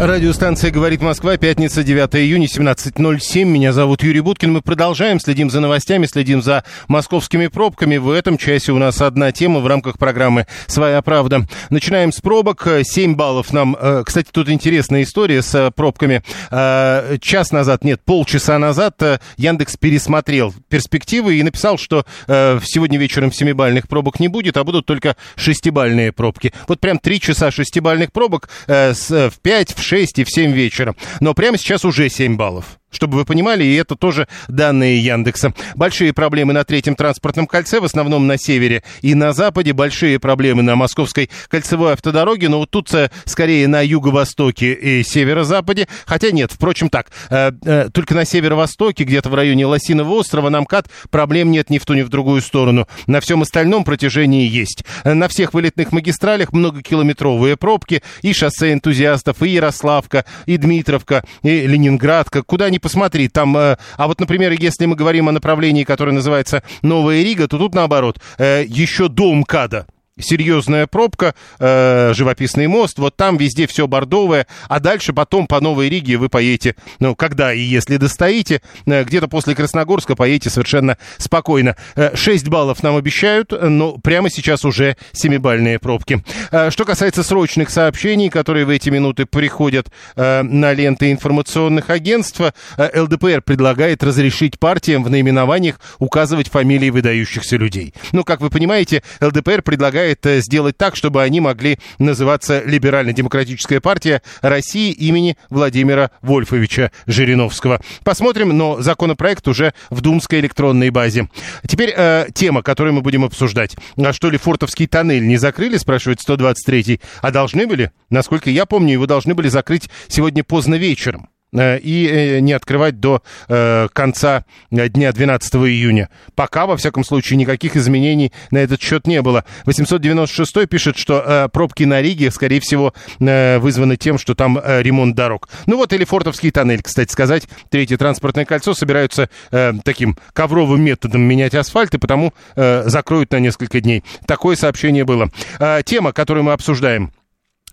Радиостанция «Говорит Москва», пятница, 9 июня, 17.07. Меня зовут Юрий Буткин. Мы продолжаем, следим за новостями, следим за московскими пробками. В этом часе у нас одна тема в рамках программы «Своя правда». Начинаем с пробок. 7 баллов нам... э, Кстати, тут интересная история с э, пробками. Э, Час назад, нет, полчаса назад Яндекс пересмотрел перспективы и написал, что сегодня вечером 7-бальных пробок не будет, а будут только 6-бальные пробки. Вот прям 3 часа 6-бальных пробок в 5, в 6 и в 7 вечера. Но прямо сейчас уже 7 баллов. Чтобы вы понимали, и это тоже данные Яндекса. Большие проблемы на третьем транспортном кольце, в основном на севере и на западе. Большие проблемы на московской кольцевой автодороге, но вот тут э, скорее на юго-востоке и северо-западе. Хотя нет, впрочем, так. э, э, Только на северо-востоке, где-то в районе Лосиного острова, на МКАД проблем нет ни в ту, ни в другую сторону. На всем остальном протяжении есть. На всех вылетных магистралях многокилометровые пробки. И шоссе энтузиастов, и Ярославка, и Дмитровка, и Ленинградка. Куда ни посмотри, там... э, А вот, например, если мы говорим о направлении, которое называется Новая Рига, то тут наоборот. э, Еще до МКАДа серьезная пробка, э, живописный мост, вот там везде все бордовое, а дальше потом по Новой Риге вы поедете, ну, когда и если достоите, э, где-то после Красногорска поедете совершенно спокойно. Э, 6 баллов нам обещают, но прямо сейчас уже 7-бальные пробки. Э, что касается срочных сообщений, которые в эти минуты приходят э, на ленты информационных агентств, э, ЛДПР предлагает разрешить партиям в наименованиях указывать фамилии выдающихся людей. Ну, как вы понимаете, ЛДПР предлагает э, сделать так, чтобы они могли называться Либерально-демократическая партия России имени Владимира Вольфовича Жириновского. Посмотрим, но законопроект уже в Думской электронной базе. Теперь э, тема, которую мы будем обсуждать. А что ли Фортовский тоннель не закрыли, спрашивает 123-й, а должны были? Насколько я помню, его должны были закрыть сегодня поздно вечером и э, не открывать до э, конца э, дня 12 июня. Пока, во всяком случае, никаких изменений на этот счет не было. 896 пишет, что э, пробки на Риге, скорее всего, э, вызваны тем, что там э, ремонт дорог. Ну вот и Лефортовский тоннель, кстати сказать. Третье транспортное кольцо собираются э, таким ковровым методом менять асфальт, и потому э, закроют на несколько дней. Такое сообщение было. Э, тема, которую мы обсуждаем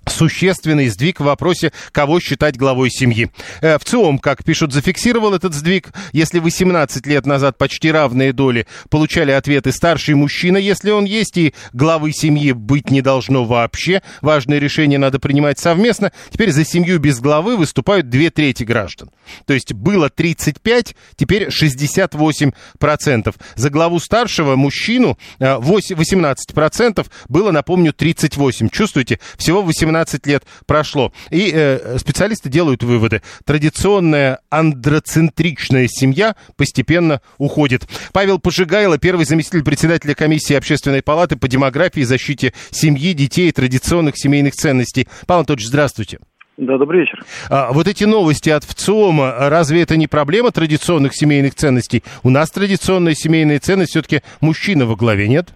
существенный сдвиг в вопросе, кого считать главой семьи. Э, В ЦИОМ, как пишут, зафиксировал этот сдвиг. Если 18 лет назад почти равные доли получали ответы старший мужчина, если он есть, и главы семьи быть не должно вообще, важные решения надо принимать совместно, теперь за семью без главы выступают две трети граждан. То есть было 35, теперь 68%. За главу старшего мужчину э, 8 18% было, напомню, 38. Чувствуете? Всего 18 лет прошло. И э, специалисты делают выводы. Традиционная андроцентричная семья постепенно уходит. Павел Пожигайло, первый заместитель председателя комиссии Общественной палаты по демографии и защите семьи, детей и традиционных семейных ценностей. Павел Анатольевич, здравствуйте. Да, добрый вечер. А, вот эти новости от ВЦИОМа, разве это не проблема традиционных семейных ценностей? У нас традиционная семейная ценность все-таки мужчина во главе, нет?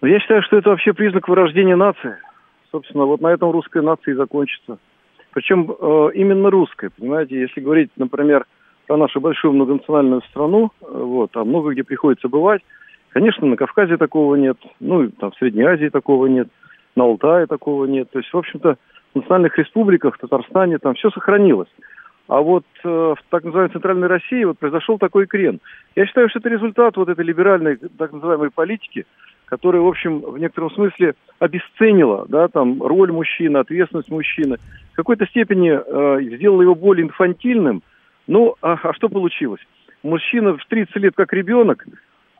Ну, Я считаю, что это вообще признак вырождения нации. Собственно, вот на этом русская нация и закончится. Причем э, именно русская, понимаете, если говорить, например, про нашу большую многонациональную страну, э, вот, а много где приходится бывать, конечно, на Кавказе такого нет, ну, и там в Средней Азии такого нет, на Алтае такого нет. То есть, в общем-то, национальных республиках, в Татарстане, там все сохранилось. А вот э, в так называемой Центральной России вот произошел такой крен. Я считаю, что это результат вот этой либеральной, так называемой политики, которая, в общем, в некотором смысле обесценила, да, там, роль мужчины, ответственность мужчины. В какой-то степени э, сделала его более инфантильным. Ну, а, а что получилось? Мужчина в 30 лет как ребенок,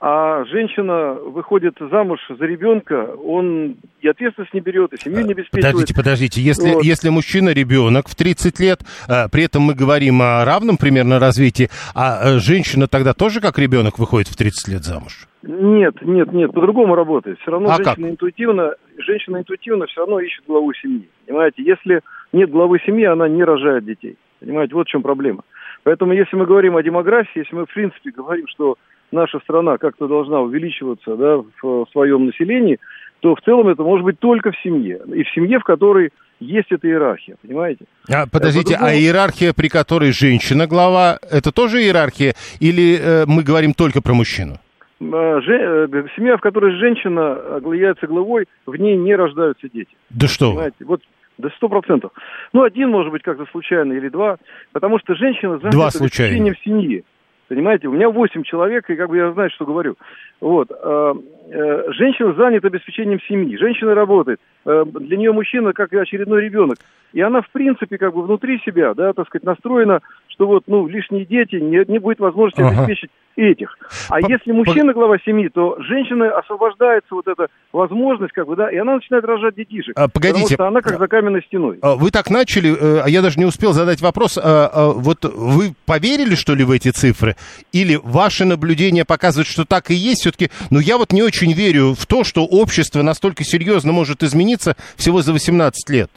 а женщина выходит замуж за ребенка, он и ответственность не берет, и семью не обеспечивает. Подождите, подождите, если, Вот. если мужчина ребенок в 30 лет, а, при этом мы говорим о равном примерно развитии, а э, женщина тогда тоже как ребенок выходит в 30 лет замуж? Нет, нет, нет, по-другому работает. Все равно А женщина как? интуитивно, женщина интуитивно все равно ищет главу семьи. Понимаете, если нет главы семьи, она не рожает детей. Понимаете, вот в чем проблема. Поэтому, если мы говорим о демографии, если мы, в принципе, говорим, что наша страна как-то должна увеличиваться да, в, в своем населении, то в целом это может быть только в семье. И в семье, в которой есть эта иерархия, понимаете? А, подождите, а иерархия, при которой женщина глава, это тоже иерархия? Или э, мы говорим только про мужчину? Э, же- э, семья, в которой женщина э, является главой, в ней не рождаются дети. Да что. Понимаете, вот до сто процентов. Ну, один, может быть, как-то случайно, или два, потому что женщина занята Два случайно. семьи. Понимаете, у меня восемь человек, и как бы я знаю, что говорю. Вот. э, э, Женщина занята обеспечением семьи. Женщина работает. Э, Для нее мужчина как и очередной ребенок. И она, в принципе, как бы внутри себя, да, так сказать, настроена, что вот, ну, лишние дети, не, не будет возможности Ага. обеспечить этих. А По- если мужчина глава семьи, то женщина освобождается вот эта возможность, как бы, да, и она начинает рожать детишек. А, погодите. Потому что она как за каменной стеной. А, Вы так начали, э, а я даже не успел задать вопрос. а, а, Вот вы поверили, что ли, в эти цифры? Или ваши наблюдения показывают, что так и есть? Все-таки, ну, я вот не очень верю в то, что общество настолько серьезно может измениться всего за 18 лет.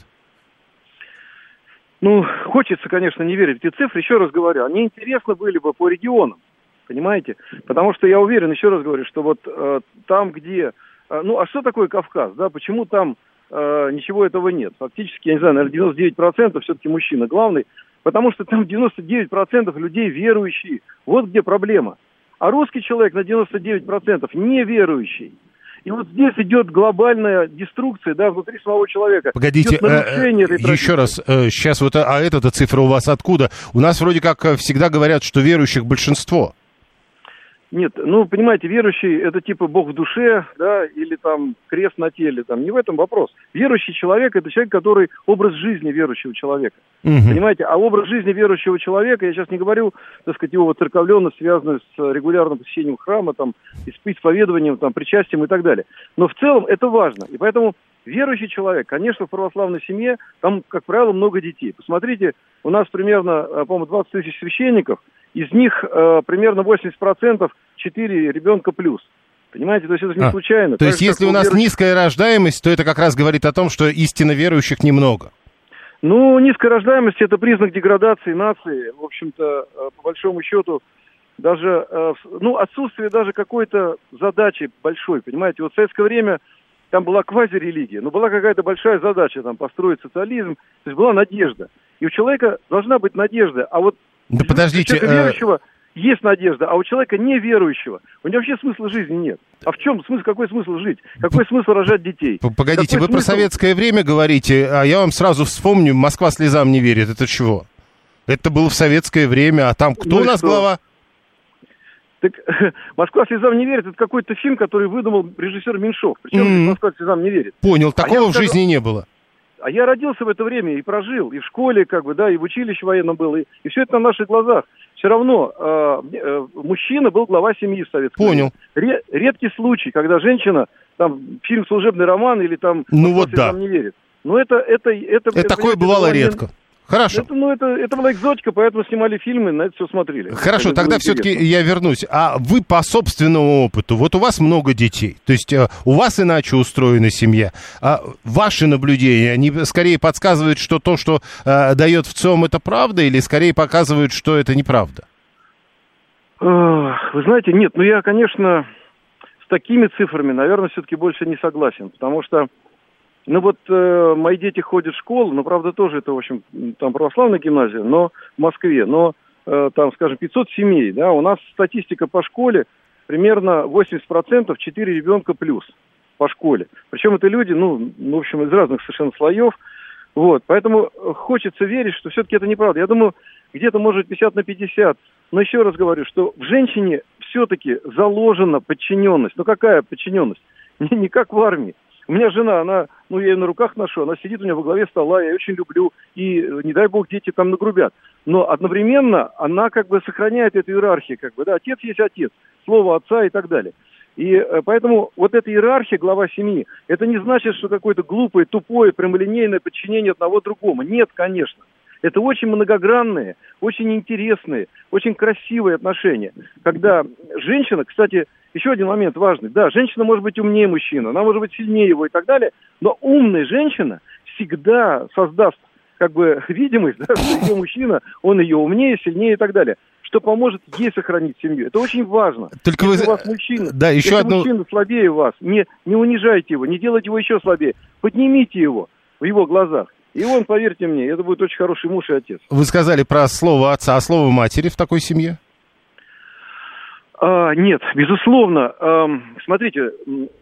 Ну, хочется, конечно, не верить в эти цифры. Еще раз говорю, они интересны были бы по регионам, понимаете? Потому что я уверен, еще раз говорю, что вот э, там, где... э, ну, а что такое Кавказ, да? Почему там э, ничего этого нет? Фактически, я не знаю, наверное, 99% все-таки мужчина главный, потому что там 99% людей верующие. Вот где проблема. А русский человек на 99% неверующий. И вот здесь идет глобальная деструкция, да, внутри самого человека. Погодите, этой э, еще раз, э, сейчас вот, а эта цифра у вас откуда? У нас вроде как э, всегда говорят, что верующих большинство. Нет, ну, понимаете, верующий это типа Бог в душе, да, или там крест на теле, там, не в этом вопрос. Верующий человек это человек, который образ жизни верующего человека. Мгм. Понимаете, а образ жизни верующего человека, я сейчас не говорю, так сказать, его церковленность, связанную с регулярным посещением храма, там, исповедованием, там, причастием и так далее. Но в целом это важно. И поэтому верующий человек, конечно, в православной семье, там, как правило, много детей. Посмотрите, у нас примерно, э, по-моему, 20 тысяч священников, из них э, примерно 80% 4 ребенка плюс. Понимаете, то есть это не А, случайно. То Так есть, как если у нас верующих- низкая рождаемость, то это как раз говорит о том, что истинно верующих немного. Ну, низкая рождаемость – это признак деградации нации. В общем-то, э, по большому счету, даже, э, ну, отсутствие даже какой-то задачи большой, понимаете. Вот в советское время там была квазирелигия, но была какая-то большая задача, там, построить социализм, то есть была надежда. И у человека должна быть надежда, а вот Да у подождите, человека э, верующего есть надежда, а у человека неверующего, у него вообще смысла жизни нет. А в чем смысл, какой смысл жить? Какой смысл рожать детей? погодите, Какой вы про смысл? советское время говорите, а я вам сразу вспомню, Москва слезам не верит. Это чего? Это было в советское время, а там кто Ну у нас что? глава? Так Москва слезам не верит. Это какой-то фильм, который выдумал режиссер Меньшов. Причем Мгм. здесь Москва слезам не верит. Понял, А такого вам в скажу- жизни не было. А я родился в это время и прожил, и в школе, как бы, да, и в училище военном был, и, и все это на наших глазах. Все равно э, э, мужчина был глава семьи в советском Понял. Ре- редкий случай, когда женщина, там, фильм «Служебный роман» или там Ну «Москва вот да. слезам не верит. Но это, это, это, Это такое бывало была не- редко. Хорошо. Это, ну, это, это была экзотика, поэтому снимали фильмы, на это все смотрели. Хорошо, Это тогда все-таки я вернусь. А вы по собственному опыту, вот у вас много детей, то есть э, у вас иначе устроена семья. А ваши наблюдения, они скорее подсказывают, что то, что э, дает в ЦИОМ, это правда, или скорее показывают, что это неправда? Эх, Вы знаете, нет, ну я, конечно, с такими цифрами, наверное, все-таки больше не согласен, потому что, ну вот э, мои дети ходят в школу, но, правда, тоже это, в общем, там православная гимназия, но в Москве, но э, там, скажем, 500 семей, да, у нас статистика по школе примерно 80% 4 ребенка плюс по школе. Причем это люди, ну, ну, в общем, из разных совершенно слоев, вот, поэтому хочется верить, что все-таки это неправда. Я думаю, где-то, может, 50 на 50. Но еще раз говорю, что в женщине все-таки заложена подчиненность. Ну какая подчиненность? Не, не как в армии. У меня жена, она, ну я ее на руках ношу, она сидит у меня во главе стола, я ее очень люблю, и э, не дай бог дети там нагрубят. Но одновременно она как бы сохраняет эту иерархию, как бы, да, отец есть отец. слово отца и так далее. И э, поэтому вот эта иерархия глава семьи, это не значит, что какое-то глупое, тупое, прямолинейное подчинение одного другому. Нет, конечно. Это очень многогранные, очень интересные, очень красивые отношения. Когда женщина, кстати, еще один момент важный. Да, женщина может быть умнее мужчины, она может быть сильнее его и так далее, но умная женщина всегда создаст как бы видимость, да, что ее мужчина, он ее умнее, сильнее и так далее что поможет ей сохранить семью. Это очень важно. Только если вы... у вас мужчина, да, еще если одну... мужчина слабее вас, не, не унижайте его, не делайте его еще слабее. Поднимите его в его глазах. И он, поверьте мне, это будет очень хороший муж и отец. Вы сказали про слово отца, а слово матери в такой семье? А, нет, безусловно. А, смотрите,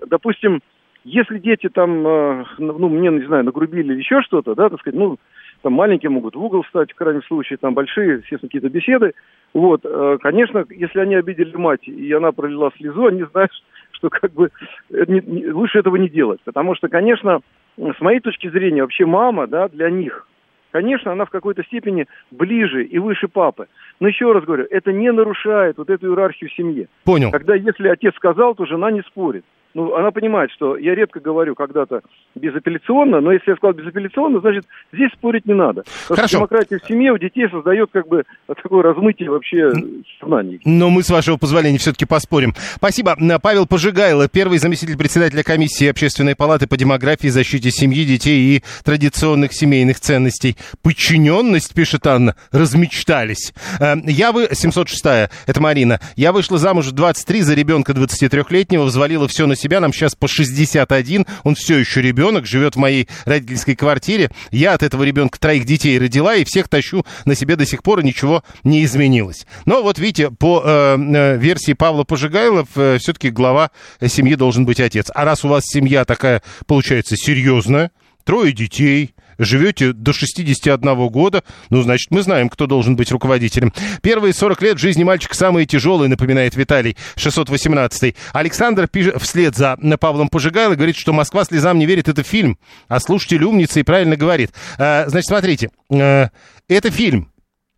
допустим, если дети там, а, ну, мне, не знаю, нагрубили или еще что-то, да, так сказать, ну, там маленькие могут в угол встать, в крайнем случае, там большие, естественно, какие-то беседы. Вот, э, конечно, если они обидели мать, и она пролила слезу, они знают, что как бы не, не, лучше этого не делать. Потому что, конечно, с моей точки зрения, вообще мама, да, для них, конечно, она в какой-то степени ближе и выше папы. Но еще раз говорю, это не нарушает вот эту иерархию в семье. Понял. Когда если отец сказал, то жена не спорит ну, она понимает, что я редко говорю когда-то безапелляционно, но если я сказал безапелляционно, значит, здесь спорить не надо. Потому Хорошо. что демократия в семье у детей создает как бы такое размытие вообще сознаний. Но мы, с вашего позволения, все-таки поспорим. Спасибо. Павел Пожигайло, первый заместитель председателя комиссии Общественной палаты по демографии, защите семьи, детей и традиционных семейных ценностей. Подчиненность, пишет Анна, размечтались. Э, я вы... 706 это Марина. Я вышла замуж в 23 за ребенка 23-летнего, взвалила все на себя, нам сейчас по 61, он все еще ребенок, живет в моей родительской квартире. Я от этого ребенка троих детей родила и всех тащу на себе до сих пор, и ничего не изменилось. Но вот видите, по э, э версии Павла Пожигайлов, э, все-таки глава семьи должен быть отец. А раз у вас семья такая, получается, серьезная, трое детей, живете до 61 года, ну, значит, мы знаем, кто должен быть руководителем. Первые 40 лет жизни мальчика самые тяжелые, напоминает Виталий, 618 Александр пишет вслед за Павлом Пожигайло, говорит, что «Москва слезам не верит» — это фильм, а слушатель умница и правильно говорит. А, значит, смотрите, а, это фильм,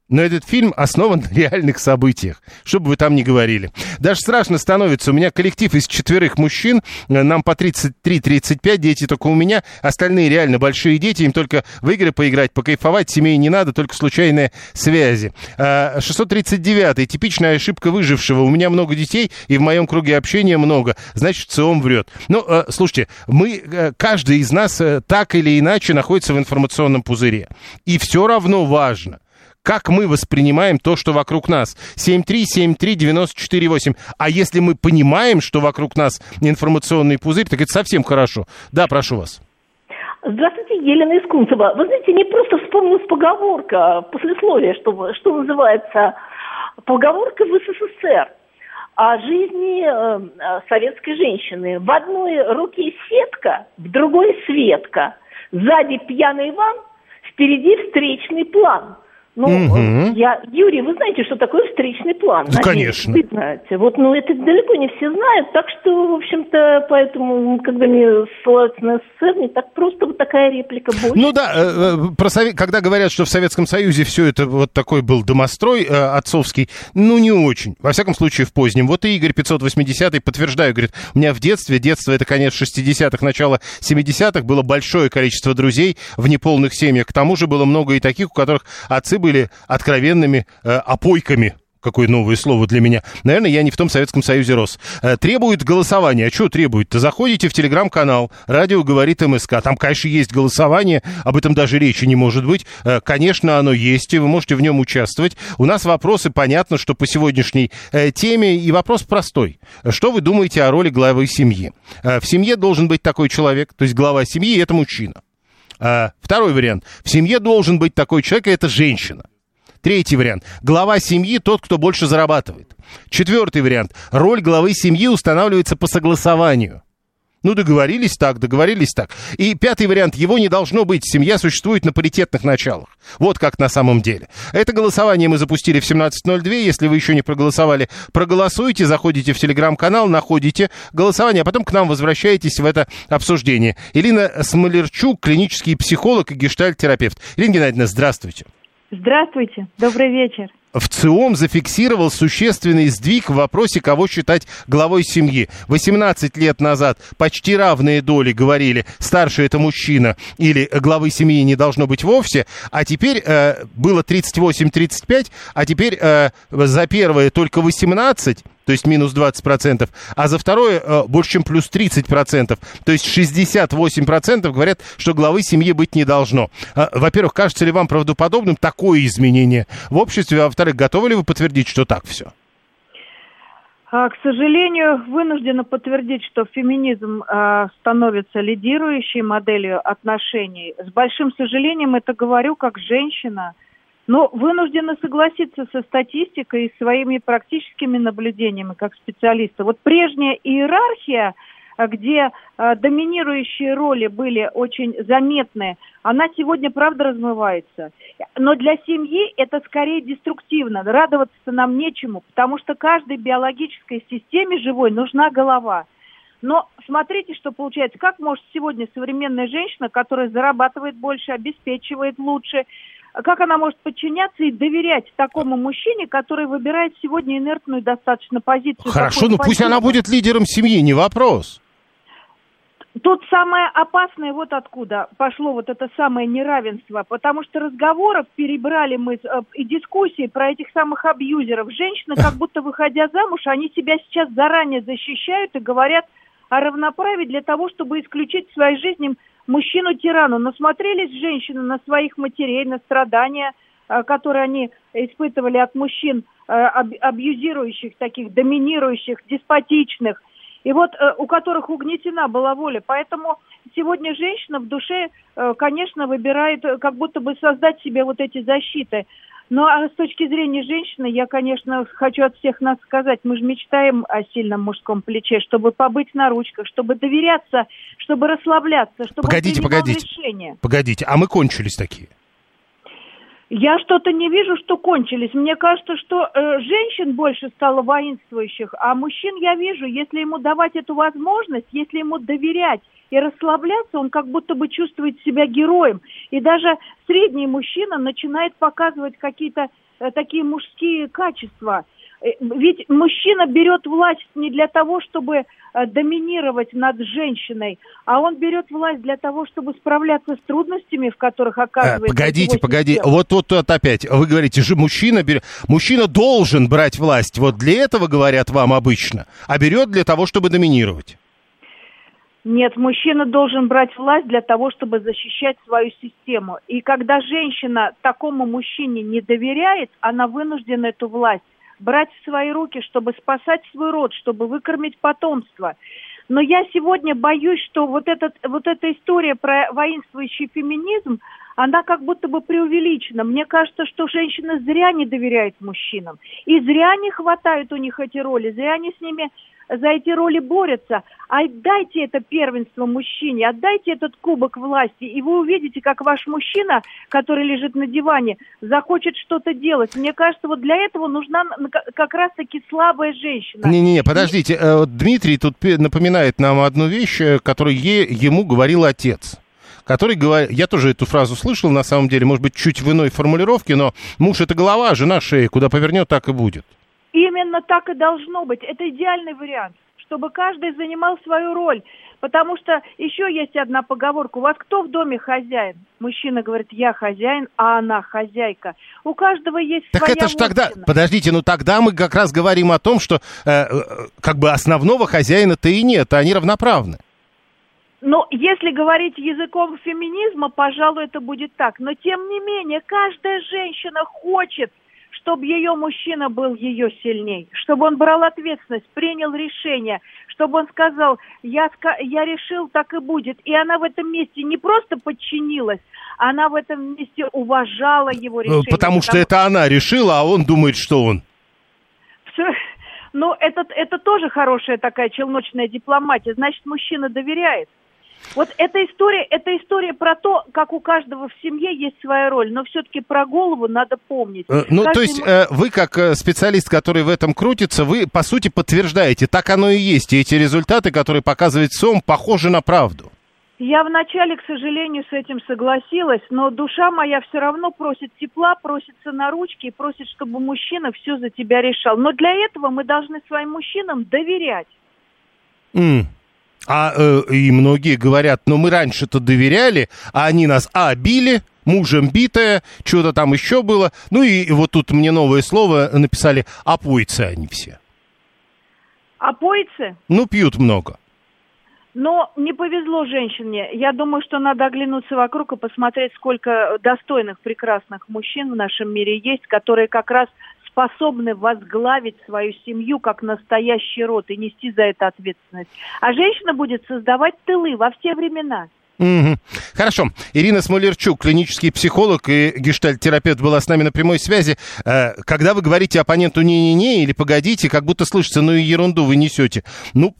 но этот фильм основан на реальных событиях, что бы вы там ни говорили. Даже страшно становится. У меня коллектив из четверых мужчин, э, нам по 33-35, дети только у меня, остальные реально большие дети, им только в игры поиграть, покайфовать, семей не надо, только случайные связи. 639 а, типичная ошибка выжившего. У меня много детей, и в моем круге общения много. Значит, ЦИОМ врет. Ну, э, слушайте, мы, э, каждый из нас так или иначе находится в информационном пузыре. И все равно важно, как мы воспринимаем то, что вокруг нас. 7373948. А если мы понимаем, что вокруг нас информационный пузырь, так это совсем хорошо. Да, прошу вас. Здравствуйте, Елена Искунцева. Вы знаете, мне просто вспомнилась поговорка, послесловие, что, что называется, поговорка в СССР о жизни э, советской женщины. В одной руке сетка, в другой светка. Сзади пьяный Иван, впереди встречный план – ну, угу. я, Юрий, вы знаете, что такое встречный план? Ну, конечно. Вы знаете. Вот, ну, это далеко не все знают, так что, в общем-то, поэтому, когда мне ссылаются на СССР, не так просто вот такая реплика будет. Ну да, э, э, про совет, когда говорят, что в Советском Союзе все это вот такой был домострой э, отцовский, ну, не очень. Во всяком случае, в позднем. Вот и Игорь 580 подтверждаю, говорит, у меня в детстве, детство это конец 60-х, начало 70-х, было большое количество друзей в неполных семьях. К тому же было много и таких, у которых отцы были откровенными э, опойками какое новое слово для меня. Наверное, я не в том Советском Союзе рос. Э, требует голосования. А что требует-то? Заходите в телеграм-канал «Радио говорит МСК». Там, конечно, есть голосование. Об этом даже речи не может быть. Э, конечно, оно есть, и вы можете в нем участвовать. У нас вопросы, понятно, что по сегодняшней э, теме. И вопрос простой. Что вы думаете о роли главы семьи? В семье должен быть такой человек, то есть глава семьи – это мужчина. А, второй вариант. В семье должен быть такой человек, и это женщина. Третий вариант. Глава семьи тот, кто больше зарабатывает. Четвертый вариант. Роль главы семьи устанавливается по согласованию. Ну, договорились так, договорились так. И пятый вариант, его не должно быть. Семья существует на паритетных началах. Вот как на самом деле. Это голосование мы запустили в 17.02. Если вы еще не проголосовали, проголосуйте, заходите в телеграм-канал, находите голосование, а потом к нам возвращаетесь в это обсуждение. Ирина Смолерчук, клинический психолог и гештальт-терапевт. Ирина Геннадьевна, здравствуйте. Здравствуйте, добрый вечер. В ЦИОМ зафиксировал существенный сдвиг в вопросе, кого считать главой семьи. 18 лет назад почти равные доли говорили, старший это мужчина или главы семьи не должно быть вовсе, а теперь э, было 38-35, а теперь э, за первое только 18, то есть минус 20%, а за второе э, больше, чем плюс 30%. То есть 68% говорят, что главы семьи быть не должно. Э, во-первых, кажется ли вам правдоподобным такое изменение в обществе? А во-вторых, готовы ли вы подтвердить, что так все? А, к сожалению, вынуждена подтвердить, что феминизм э, становится лидирующей моделью отношений. С большим сожалением это говорю как женщина – но вынуждена согласиться со статистикой и своими практическими наблюдениями как специалиста. Вот прежняя иерархия, э, где э, доминирующие роли были очень заметны, она сегодня, правда, размывается. Но для семьи это скорее деструктивно. Радоваться нам нечему, потому что каждой биологической системе живой нужна голова. Но смотрите, что получается. Как может сегодня современная женщина, которая зарабатывает больше, обеспечивает лучше, как она может подчиняться и доверять такому мужчине, который выбирает сегодня инертную достаточно позицию? Хорошо, ну пусть она будет лидером семьи, не вопрос. Тут самое опасное вот откуда пошло вот это самое неравенство, потому что разговоров перебрали мы э, и дискуссии про этих самых абьюзеров. Женщины, как будто выходя замуж, они себя сейчас заранее защищают и говорят о равноправии для того, чтобы исключить в своей жизни мужчину-тирану. Насмотрелись женщины на своих матерей, на страдания, э, которые они испытывали от мужчин, э, абьюзирующих, таких доминирующих, деспотичных, и вот э, у которых угнетена была воля. Поэтому сегодня женщина в душе, конечно, выбирает как будто бы создать себе вот эти защиты. Ну, а с точки зрения женщины, я, конечно, хочу от всех нас сказать, мы же мечтаем о сильном мужском плече, чтобы побыть на ручках, чтобы доверяться, чтобы расслабляться, чтобы погодите, погодите, решение. Погодите, а мы кончились такие? Я что-то не вижу, что кончились. Мне кажется, что э, женщин больше стало воинствующих, а мужчин я вижу, если ему давать эту возможность, если ему доверять, и расслабляться, он как будто бы чувствует себя героем. И даже средний мужчина начинает показывать какие-то э, такие мужские качества. Э, ведь мужчина берет власть не для того, чтобы э, доминировать над женщиной, а он берет власть для того, чтобы справляться с трудностями, в которых оказывается. А, погодите, погодите, вот, вот, вот опять, вы говорите, же мужчина берет, мужчина должен брать власть, вот для этого говорят вам обычно, а берет для того, чтобы доминировать. Нет, мужчина должен брать власть для того, чтобы защищать свою систему. И когда женщина такому мужчине не доверяет, она вынуждена эту власть брать в свои руки, чтобы спасать свой род, чтобы выкормить потомство. Но я сегодня боюсь, что вот, этот, вот эта история про воинствующий феминизм, она как будто бы преувеличена. Мне кажется, что женщины зря не доверяют мужчинам. И зря не хватает у них эти роли, зря они с ними за эти роли борются. Отдайте это первенство мужчине, отдайте этот кубок власти, и вы увидите, как ваш мужчина, который лежит на диване, захочет что-то делать. Мне кажется, вот для этого нужна как раз-таки слабая женщина. Не-не-не, подождите. Э, Дмитрий тут напоминает нам одну вещь, э, которую ему говорил отец который говорит, я тоже эту фразу слышал, на самом деле, может быть, чуть в иной формулировке, но муж это голова, жена шея, куда повернет, так и будет. Именно так и должно быть. Это идеальный вариант, чтобы каждый занимал свою роль. Потому что еще есть одна поговорка. У вас кто в доме хозяин? Мужчина говорит, я хозяин, а она хозяйка. У каждого есть так своя это ж тогда, подождите, ну тогда мы как раз говорим о том, что э, э, как бы основного хозяина-то и нет, а они равноправны. Ну, если говорить языком феминизма, пожалуй, это будет так. Но тем не менее, каждая женщина хочет чтобы ее мужчина был ее сильней, чтобы он брал ответственность, принял решение, чтобы он сказал, я, я решил, так и будет. И она в этом месте не просто подчинилась, она в этом месте уважала его ну, решение. Потому, потому что это она решила, а он думает, что он. Все, ну, это, это тоже хорошая такая челночная дипломатия. Значит, мужчина доверяет. Вот эта история, это история про то, как у каждого в семье есть своя роль, но все-таки про голову надо помнить. Э, ну, Каждый... то есть э, вы как э, специалист, который в этом крутится, вы по сути подтверждаете, так оно и есть, и эти результаты, которые показывает СОМ, похожи на правду. Я вначале, к сожалению, с этим согласилась, но душа моя все равно просит тепла, просится на ручки и просит, чтобы мужчина все за тебя решал. Но для этого мы должны своим мужчинам доверять. Mm. А э, и многие говорят, ну мы раньше-то доверяли, а они нас а, били, мужем битая, что-то там еще было. Ну и вот тут мне новое слово написали, опойцы они все. Опойцы? Ну, пьют много. Но не повезло женщине. Я думаю, что надо оглянуться вокруг и посмотреть, сколько достойных, прекрасных мужчин в нашем мире есть, которые как раз способны возглавить свою семью как настоящий род и нести за это ответственность. А женщина будет создавать тылы во все времена. Угу. Хорошо. Ирина Смолерчук, клинический психолог и гештальт-терапевт, была с нами на прямой связи. Э, когда вы говорите оппоненту «не-не-не» или «погодите», как будто слышится, ну и ерунду вы несете. Ну,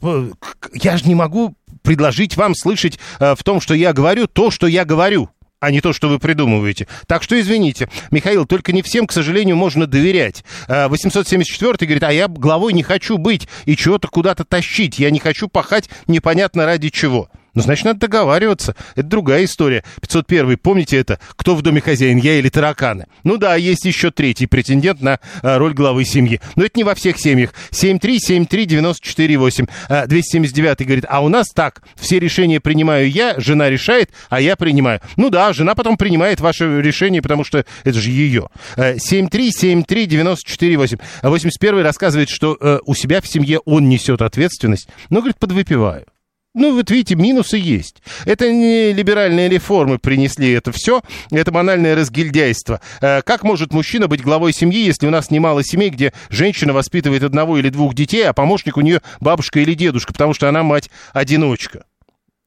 я же не могу предложить вам слышать э, в том, что я говорю, то, что я говорю а не то, что вы придумываете. Так что извините. Михаил, только не всем, к сожалению, можно доверять. 874 э, говорит, а я главой не хочу быть и чего-то куда-то тащить. Я не хочу пахать непонятно ради чего. Ну, значит, надо договариваться. Это другая история. 501. Помните это? Кто в доме хозяин, я или тараканы? Ну да, есть еще третий претендент на а, роль главы семьи. Но это не во всех семьях. 7373948. А, 279 говорит, а у нас так. Все решения принимаю я, жена решает, а я принимаю. Ну да, жена потом принимает ваше решение, потому что это же ее. 7373948. А, 81 рассказывает, что э, у себя в семье он несет ответственность. Но, говорит, подвыпиваю. Ну, вот видите, минусы есть. Это не либеральные реформы принесли это все, это банальное разгильдяйство. Э, как может мужчина быть главой семьи, если у нас немало семей, где женщина воспитывает одного или двух детей, а помощник у нее бабушка или дедушка, потому что она мать-одиночка?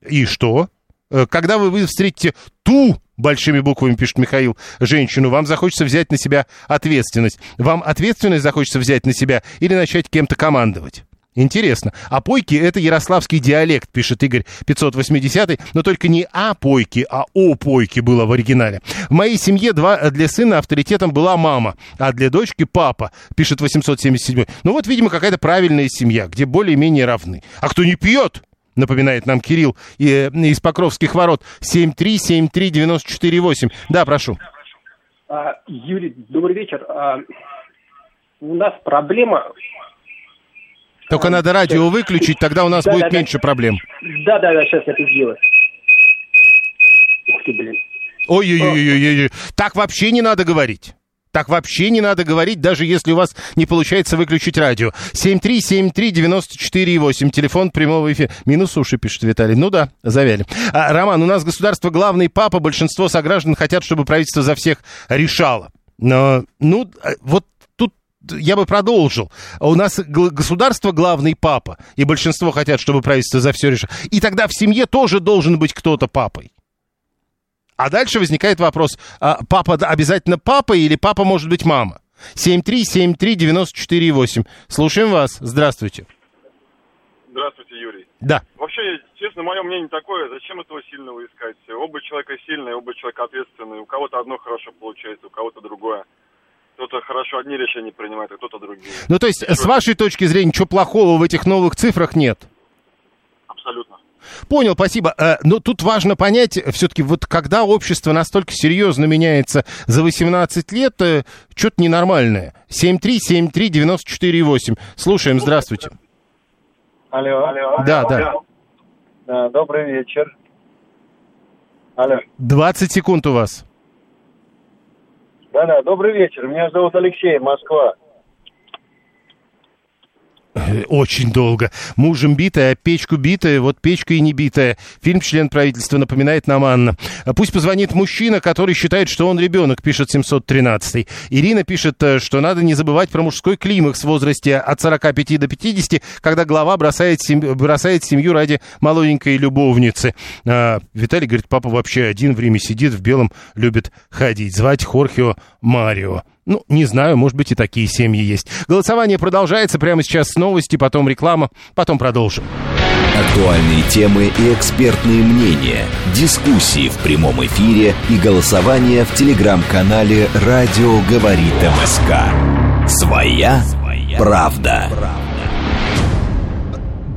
И что? Э, когда вы, вы встретите ту большими буквами пишет Михаил, женщину, вам захочется взять на себя ответственность. Вам ответственность захочется взять на себя или начать кем-то командовать? Интересно. А пойки это ярославский диалект, пишет Игорь 580, но только не а пойки, а о пойки было в оригинале. В моей семье два для сына авторитетом была мама, а для дочки папа, пишет 877. Ну вот, видимо, какая-то правильная семья, где более-менее равны. А кто не пьет, напоминает нам Кирилл э, из Покровских ворот, 7373948. Да, прошу. А, Юрий, добрый вечер. А, у нас проблема только надо радио выключить, тогда у нас да, будет да, меньше да. проблем. Да, да, да, сейчас я это сделаю. Ух ты, блин. Ой-ой-ой-ой-ой. Так вообще не надо говорить. Так вообще не надо говорить, даже если у вас не получается выключить радио. 7373948, телефон прямого эфира. Минус уши, пишет Виталий. Ну да, завяли. А, Роман, у нас государство главный папа, большинство сограждан хотят, чтобы правительство за всех решало. Но, ну, а, вот я бы продолжил. У нас государство главный папа, и большинство хотят, чтобы правительство за все решило. И тогда в семье тоже должен быть кто-то папой. А дальше возникает вопрос, а папа обязательно папа или папа может быть мама? 7373948. Слушаем вас. Здравствуйте. Здравствуйте, Юрий. Да. Вообще, честно, мое мнение такое, зачем этого сильного искать? Оба человека сильные, оба человека ответственные. У кого-то одно хорошо получается, у кого-то другое кто-то хорошо одни решения принимает, а кто-то другие. Ну, то есть, с вашей точки зрения, ничего плохого в этих новых цифрах нет? Абсолютно. Понял, спасибо. Э, но тут важно понять, все-таки вот когда общество настолько серьезно меняется за 18 лет, э, что-то ненормальное. 7373948. Слушаем, здравствуйте. Алло. Алло. Да, да. да. Добрый вечер. Алло. 20 секунд у вас. Да-да, добрый вечер. Меня зовут Алексей, Москва. Очень долго. Мужем битая, печку битая, вот печка и не битая. Фильм «Член правительства» напоминает нам Анна. Пусть позвонит мужчина, который считает, что он ребенок, пишет 713. Ирина пишет, э, что надо не забывать про мужской климакс в возрасте от 45 до 50, когда глава бросает, сем... бросает семью ради молоденькой любовницы. А, Виталий говорит, папа вообще один в Риме сидит, в белом любит ходить. Звать Хорхио Марио. Ну, не знаю, может быть и такие семьи есть. Голосование продолжается прямо сейчас с новости, потом реклама, потом продолжим. Актуальные темы и экспертные мнения, дискуссии в прямом эфире и голосование в телеграм-канале «Радио говорит МСК». Своя, правда.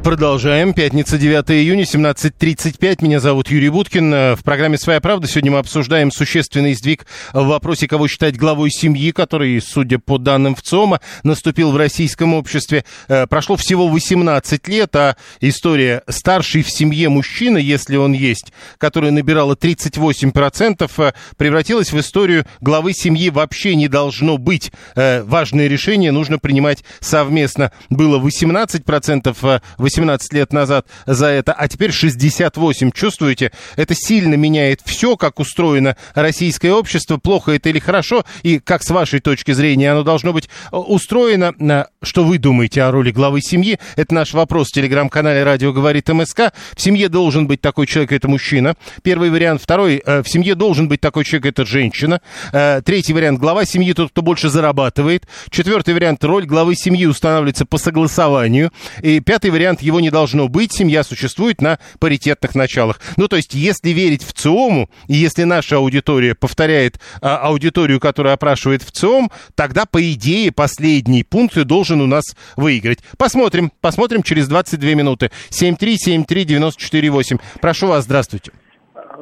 Продолжаем. Пятница, 9 июня, 17.35. Меня зовут Юрий Буткин. Э, В программе «Своя правда» сегодня мы обсуждаем существенный сдвиг в вопросе, кого считать главой семьи, который, судя по данным ВЦИОМа, наступил в российском обществе. Э, Прошло всего 18 лет, а история старший в семье мужчина, если он есть, которая набирала 38%, э, превратилась в историю главы семьи вообще не должно быть. Важные решения нужно принимать совместно. Было 18%, э, 18 лет назад за это, а теперь 68. Чувствуете? Это сильно меняет все, как устроено российское общество, плохо это или хорошо, и как с вашей точки зрения оно должно быть э, устроено. Что вы думаете о роли главы семьи? Это наш вопрос в телеграм-канале «Радио говорит МСК». В семье должен быть такой человек, это мужчина. Первый вариант. Второй, э, в семье должен быть такой человек, это женщина. Э, Третий вариант, глава семьи тот, кто больше зарабатывает. Четвертый вариант, роль главы семьи устанавливается по согласованию. И пятый вариант, его не должно быть, семья существует на паритетных началах. Ну, то есть, если верить в ЦИОМу, и если наша аудитория повторяет а, аудиторию, которая опрашивает в ЦИОМ, тогда, по идее, последний пункт должен у нас выиграть. Посмотрим, посмотрим через 22 минуты. 7373948. Прошу вас, здравствуйте.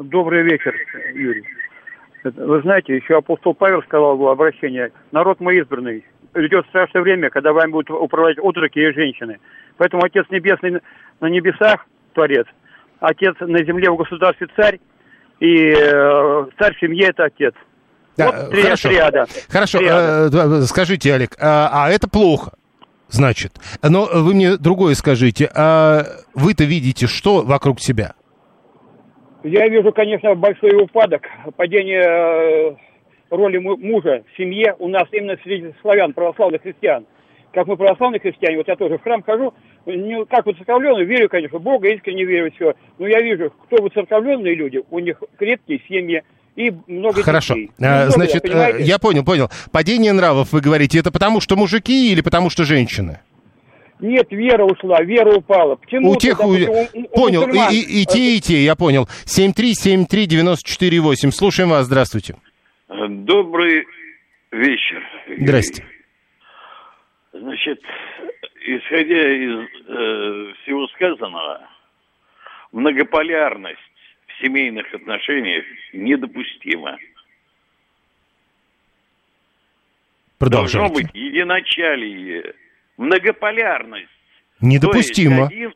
Добрый вечер, Юрий. Вы знаете, еще апостол Павел сказал в обращении, народ мой избранный, идет страшное время, когда вами будут управлять отроки и женщины. Поэтому Отец Небесный на небесах, Творец, Отец на земле в государстве Царь, и э, Царь в семье это Отец. Да, вот три, хорошо. триада. Хорошо, Триада. э, скажите, Олег, а, а это плохо, значит. Но вы мне другое скажите. А вы-то видите что вокруг себя? Я вижу, конечно, большой упадок, падение э, роли му- мужа в семье у нас именно среди славян, православных христиан. Как мы православные христиане, вот я тоже в храм хожу, не, как вот церковленный, верю, конечно, в Бога, искренне верю, все. Но я вижу, кто вот церковленные люди, у них крепкие семьи и много Хорошо. детей. А, Немного, значит, э, понимаете? я понял, понял. Падение нравов, вы говорите, это потому что мужики или потому что женщины? Нет, вера ушла, вера упала. Почему? У тех, у- понял, и, и- и те, и те, я понял. 7373948. Слушаем вас, здравствуйте. Добрый вечер. Здрасте. Значит, исходя из э, всего сказанного, многополярность в семейных отношениях недопустима. Продолжайте. Должно быть единочалие, многополярность. Недопустимо. Один-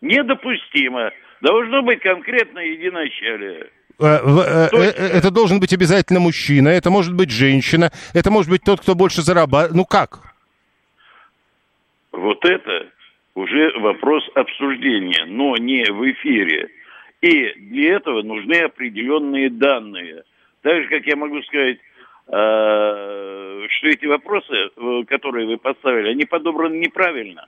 Недопустимо. Должно быть конкретное единочалие. Э, э, э, Это должен быть обязательно мужчина, это может быть женщина, это может быть тот, кто больше зарабатывает. Ну как? Вот это уже вопрос обсуждения, но не в эфире. И для этого нужны определенные данные. Так же, как я могу сказать, э, что эти вопросы, э, которые вы поставили, они подобраны неправильно.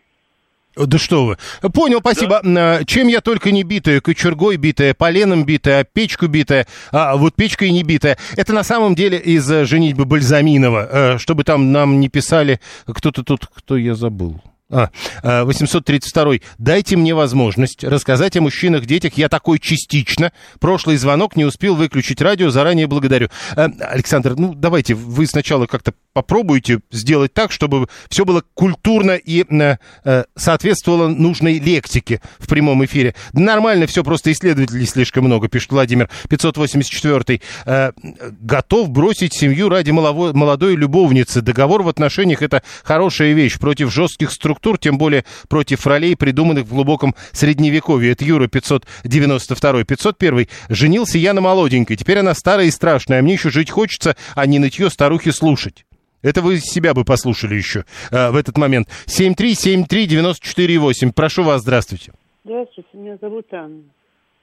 Да что вы. Понял, спасибо. Э, Чем я только не битая, кочергой битая, поленом битая, печку битая, а вот печкой не битая. Это на самом деле из э, «Женитьбы Бальзаминова», чтобы там нам не писали, кто-то тут, кто я забыл. А, э, 832. Дайте мне возможность рассказать о мужчинах, детях. Я такой частично. Прошлый звонок не успел выключить радио. Заранее благодарю. Э, Александр, ну давайте вы сначала как-то попробуйте сделать так, чтобы все было культурно и э, э, соответствовало нужной лектике в прямом эфире. Нормально все, просто исследователей слишком много, пишет Владимир 584. Э, готов бросить семью ради молодой любовницы. Договор в отношениях это хорошая вещь против жестких структур, тем более против ролей, придуманных в глубоком средневековье. Это Юра 592. 501. Женился я на молоденькой. Теперь она старая и страшная, а мне еще жить хочется, а не нытье старухи слушать. Это вы себя бы послушали еще э, в этот момент. 7373948. Прошу вас, здравствуйте. Здравствуйте, меня зовут Анна.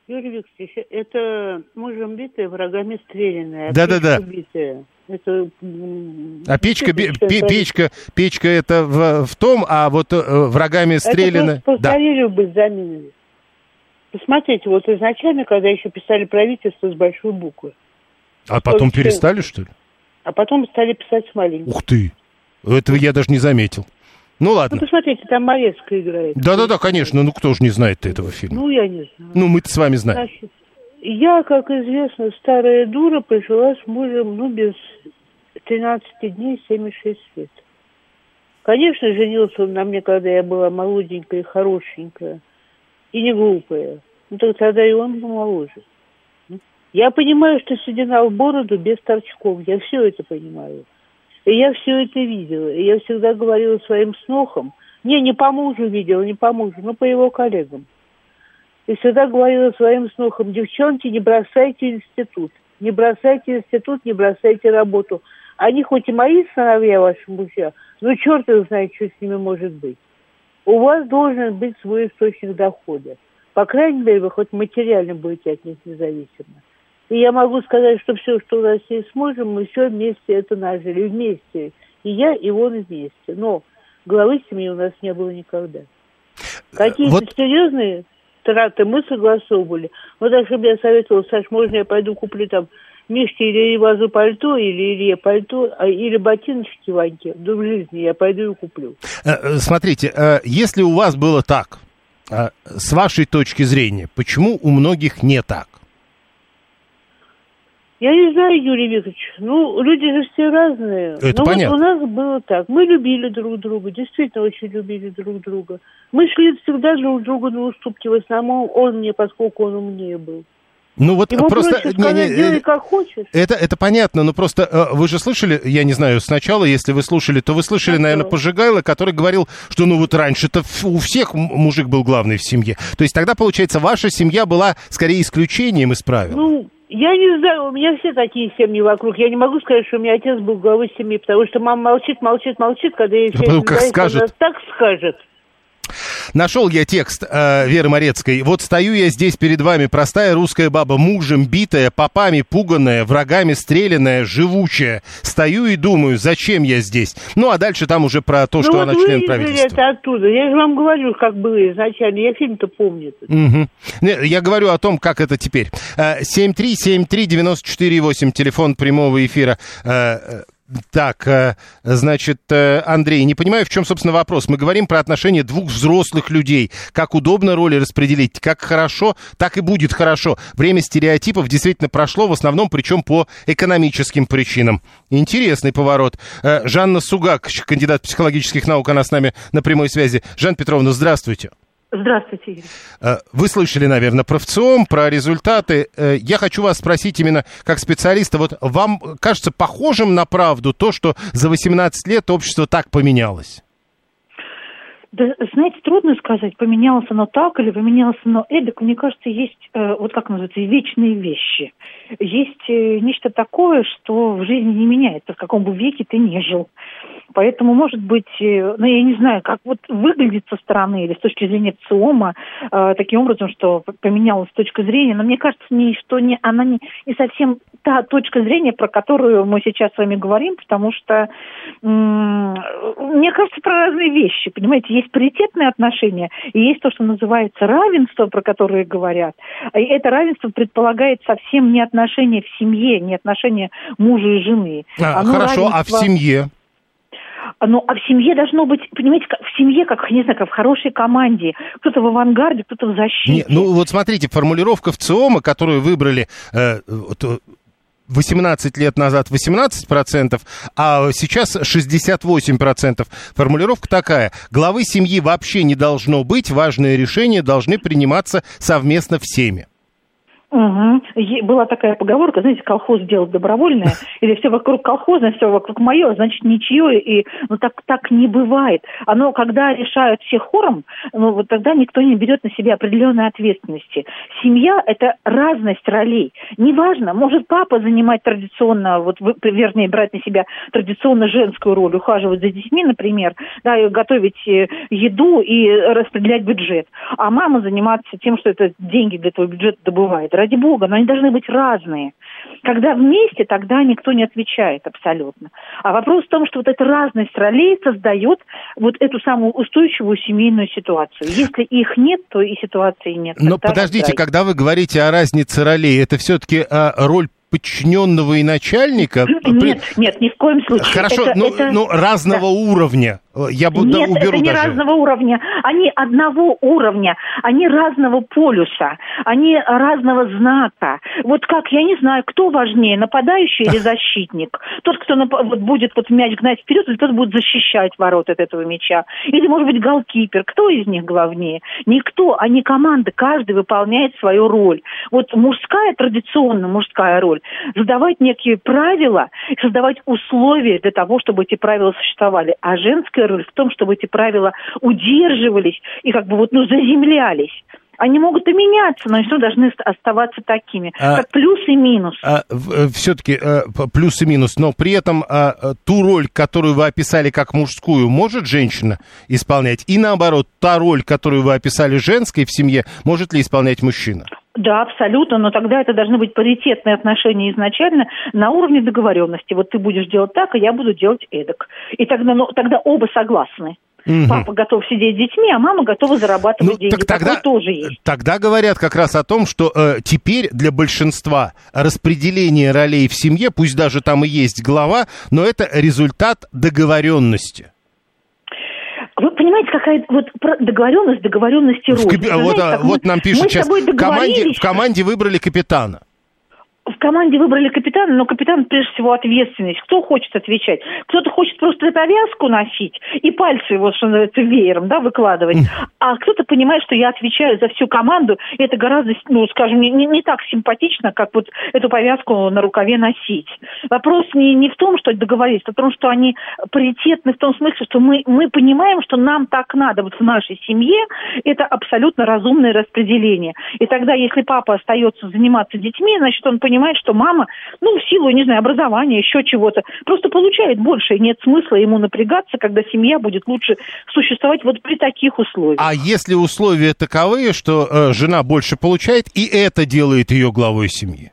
Юрий Викторович, это мужем битая, врагами стрелянная. Да-да-да. печка битая. Это... А печка, бе- действительно, пе- это- печка, печка это в, в том, а вот э, врагами стреляно. Это просто Да. повторили в Бальзаминове. Посмотрите, вот изначально, когда еще писали правительство с большой буквы, А потом Только- перестали, что ли? а потом стали писать с маленькой. Ух ты. Этого я даже не заметил. Ну Ну, ладно. посмотрите, там Морецкая играет. Да-да-да, конечно. Ну кто же не знает этого фильма? Ну, я не знаю. Ну мы-то с вами знаем. Значит, я, как известно, старая дура, прожила с мужем, ну, без 13 дней 76 лет. Конечно, женился он на мне, когда я была молоденькая, хорошенькая и не глупая. Ну, так тогда и он моложе. Я понимаю, что седина в бороду без торчков. Я все это понимаю. И я все это видела. И я всегда говорила своим снохам. Не, не по мужу видела, не по мужу, но по его коллегам. И всегда говорила своим снохам, девчонки, не бросайте институт. Не бросайте институт, не бросайте работу. Они хоть и мои сыновья, ваши мужья, но черт их знает, что с ними может быть. У вас должен быть свой источник дохода. По крайней мере, вы хоть материально будете от них независимы. И я могу сказать, что все, что у нас есть с мужем, мы все вместе это нажили. Вместе. И я, и он вместе. Но главы семьи у нас не было никогда. Какие-то вот... серьезные траты мы согласовывали. Вот даже бы я советовала, Саш, можно я пойду куплю там Мишке или Вазу пальто, или Илье пальто, а, или ботиночки Ваньке. Да в жизни я пойду и куплю. Э, э, смотрите, э, если у вас было так, с вашей точки зрения, почему у многих не так? Я не знаю, Юрий Викторович. Ну, люди же все разные. Это Но понятно. вот у нас было так. Мы любили друг друга, действительно очень любили друг друга. Мы шли всегда друг другу на уступки. В основном он мне, поскольку он умнее был. Ну вот Ему просто проще сказать, не, не, делай как хочешь. Это это понятно, но просто э, вы же слышали, я не знаю, сначала, если вы слушали, то вы слышали, Ага. наверное, Пожигайло, который говорил, что ну вот раньше-то у всех мужик был главный в семье. То есть тогда получается ваша семья была скорее исключением из правил. Ну, я не знаю, у меня все такие семьи вокруг. Я не могу сказать, что у меня отец был главой семьи, потому что мама молчит, молчит, молчит, когда ей Да потом как скажет. так скажет. Нашел я текст э, Веры Морецкой. Вот стою я здесь перед вами, простая русская баба, мужем битая, попами пуганная, врагами стрелянная, живучая. Стою и думаю, зачем я здесь? Ну, а дальше там уже про то, что ну, она вот член вырезали правительства. это оттуда. Я же вам говорю, как было изначально. Я фильм-то помню. Не, Я говорю о том, как это теперь. Э, 7373948, телефон прямого эфира. Так, э, значит, э, Андрей, не понимаю, в чем, собственно, вопрос. Мы говорим про отношения двух взрослых людей. Как удобно роли распределить, как хорошо, так и будет хорошо. Время стереотипов действительно прошло, в основном, причем по экономическим причинам. Интересный поворот. Э, Жанна Сугак, кандидат психологических наук, она с нами на прямой связи. Жанна Петровна, здравствуйте. Здравствуйте, Игорь. Э, Вы слышали, наверное, про ВЦИОМ, про результаты. Э, Я хочу вас спросить именно как специалиста, вот вам кажется похожим на правду то, что за 18 лет общество так поменялось? Да, знаете, трудно сказать, поменялось оно так или поменялось оно эдак. Мне кажется, есть, э, вот как называется, вечные вещи. Есть э, нечто такое, что в жизни не меняется, в каком бы веке ты не жил. Поэтому, может быть, э, ну, я не знаю, как вот выглядит со стороны или с точки зрения ЦИОМа э, таким образом, что поменялась точка зрения. Но мне кажется, не, что не, она не, не совсем та точка зрения, про которую мы сейчас с вами говорим, потому что, м, мне кажется, про разные вещи. Понимаете, есть паритетные отношения, и есть то, что называется равенство, про которое говорят. И это равенство предполагает совсем не отношения в семье, не отношения мужа и жены. А, Оно хорошо, а в равенство- семье? Ну, а в семье должно быть, понимаете, в семье, как, не знаю, как в хорошей команде. Кто-то в авангарде, кто-то в защите. Не, ну вот смотрите, формулировка ВЦИОМа, которую выбрали э, вот, э, 18 лет назад 18%, а сейчас 68%. Формулировка такая. Главы семьи вообще не должно быть, важные решения должны приниматься совместно всеми. Угу. Была такая поговорка, знаете, колхоз дело добровольное, или все вокруг колхозное, все вокруг мое, значит ничье, и ну так так не бывает. Оно, когда решают все хором, ну вот тогда никто не берет на себя определенной ответственности. Семья – это разность ролей. Неважно, может папа занимать традиционно, вот вернее, брать на себя традиционно женскую роль, ухаживать за детьми, например, да, и готовить э, еду и распределять бюджет. А мама заниматься тем, что это деньги для этого бюджета добывает. Ради бога, но они должны быть разные. Когда вместе, тогда никто не отвечает абсолютно. А вопрос в том, что вот эта разность ролей создает вот эту самую устойчивую семейную ситуацию. Если их нет, то и ситуации нет. Но подождите, раздрай. когда вы говорите о разнице ролей, это все-таки роль подчиненного и начальника? Нет, нет, ни в коем случае. Хорошо, Это- ну, это- ну, разного да. уровня. Э, я буду, Нет, уберу это не даже. разного уровня. Они одного уровня, они разного полюса, они разного знака. Вот как, я не знаю, кто важнее, нападающий или защитник? Тот, кто нап- вот будет вот мяч гнать вперед, или тот будет защищать ворот от этого мяча? Или, может быть, голкипер? Кто из них главнее? Никто, они команды, каждый выполняет свою роль. Вот мужская, традиционно мужская роль, задавать некие правила, создавать условия для того, чтобы эти правила существовали. А женская роль в том, чтобы эти правила удерживались и как бы вот, ну, заземлялись. Они могут и меняться, но все должны оставаться такими, А- как плюс и минус. все-таки плюс и минус, но при этом а, а, ту роль, которую вы описали как мужскую, может женщина исполнять? И наоборот, та роль, которую вы описали женской в семье, может ли исполнять мужчина? Да, абсолютно, но тогда это должны быть паритетные отношения изначально на уровне договоренности. Вот ты будешь делать так, а я буду делать эдак. И тогда, ну, тогда оба согласны. Мгм. Папа готов сидеть с детьми, а мама готова зарабатывать деньги. Ну, так тогда- Такое тоже есть. Тогда говорят как раз о том, что э, теперь для большинства распределение ролей в семье, пусть даже там и есть глава, но это результат договоренности. Вы понимаете, какая вот договоренность, договоренности Вы вот, знаете, а, вот мы- нам пишут мы сейчас, команде, в команде выбрали капитана. В команде выбрали капитана, но капитан прежде всего ответственность. Кто хочет отвечать? Кто-то хочет просто повязку носить и пальцы, вот что называется, веером, да, выкладывать. А кто-то понимает, что я отвечаю за всю команду, и это гораздо, ну, скажем, не, не- не так симпатично, как вот эту повязку на рукаве носить. Вопрос не, не в том, что договорились, а в том, что они паритетны в том смысле, что мы, мы понимаем, что нам так надо. Вот в нашей семье это абсолютно разумное распределение. И тогда, если папа остается заниматься детьми, значит, он понимает, что мама, ну, в силу, не знаю, образования, еще чего-то, просто получает больше, и нет смысла ему напрягаться, когда семья будет лучше существовать вот при таких условиях. А если условия таковые, что э, жена больше получает, и это делает ее главой семьи?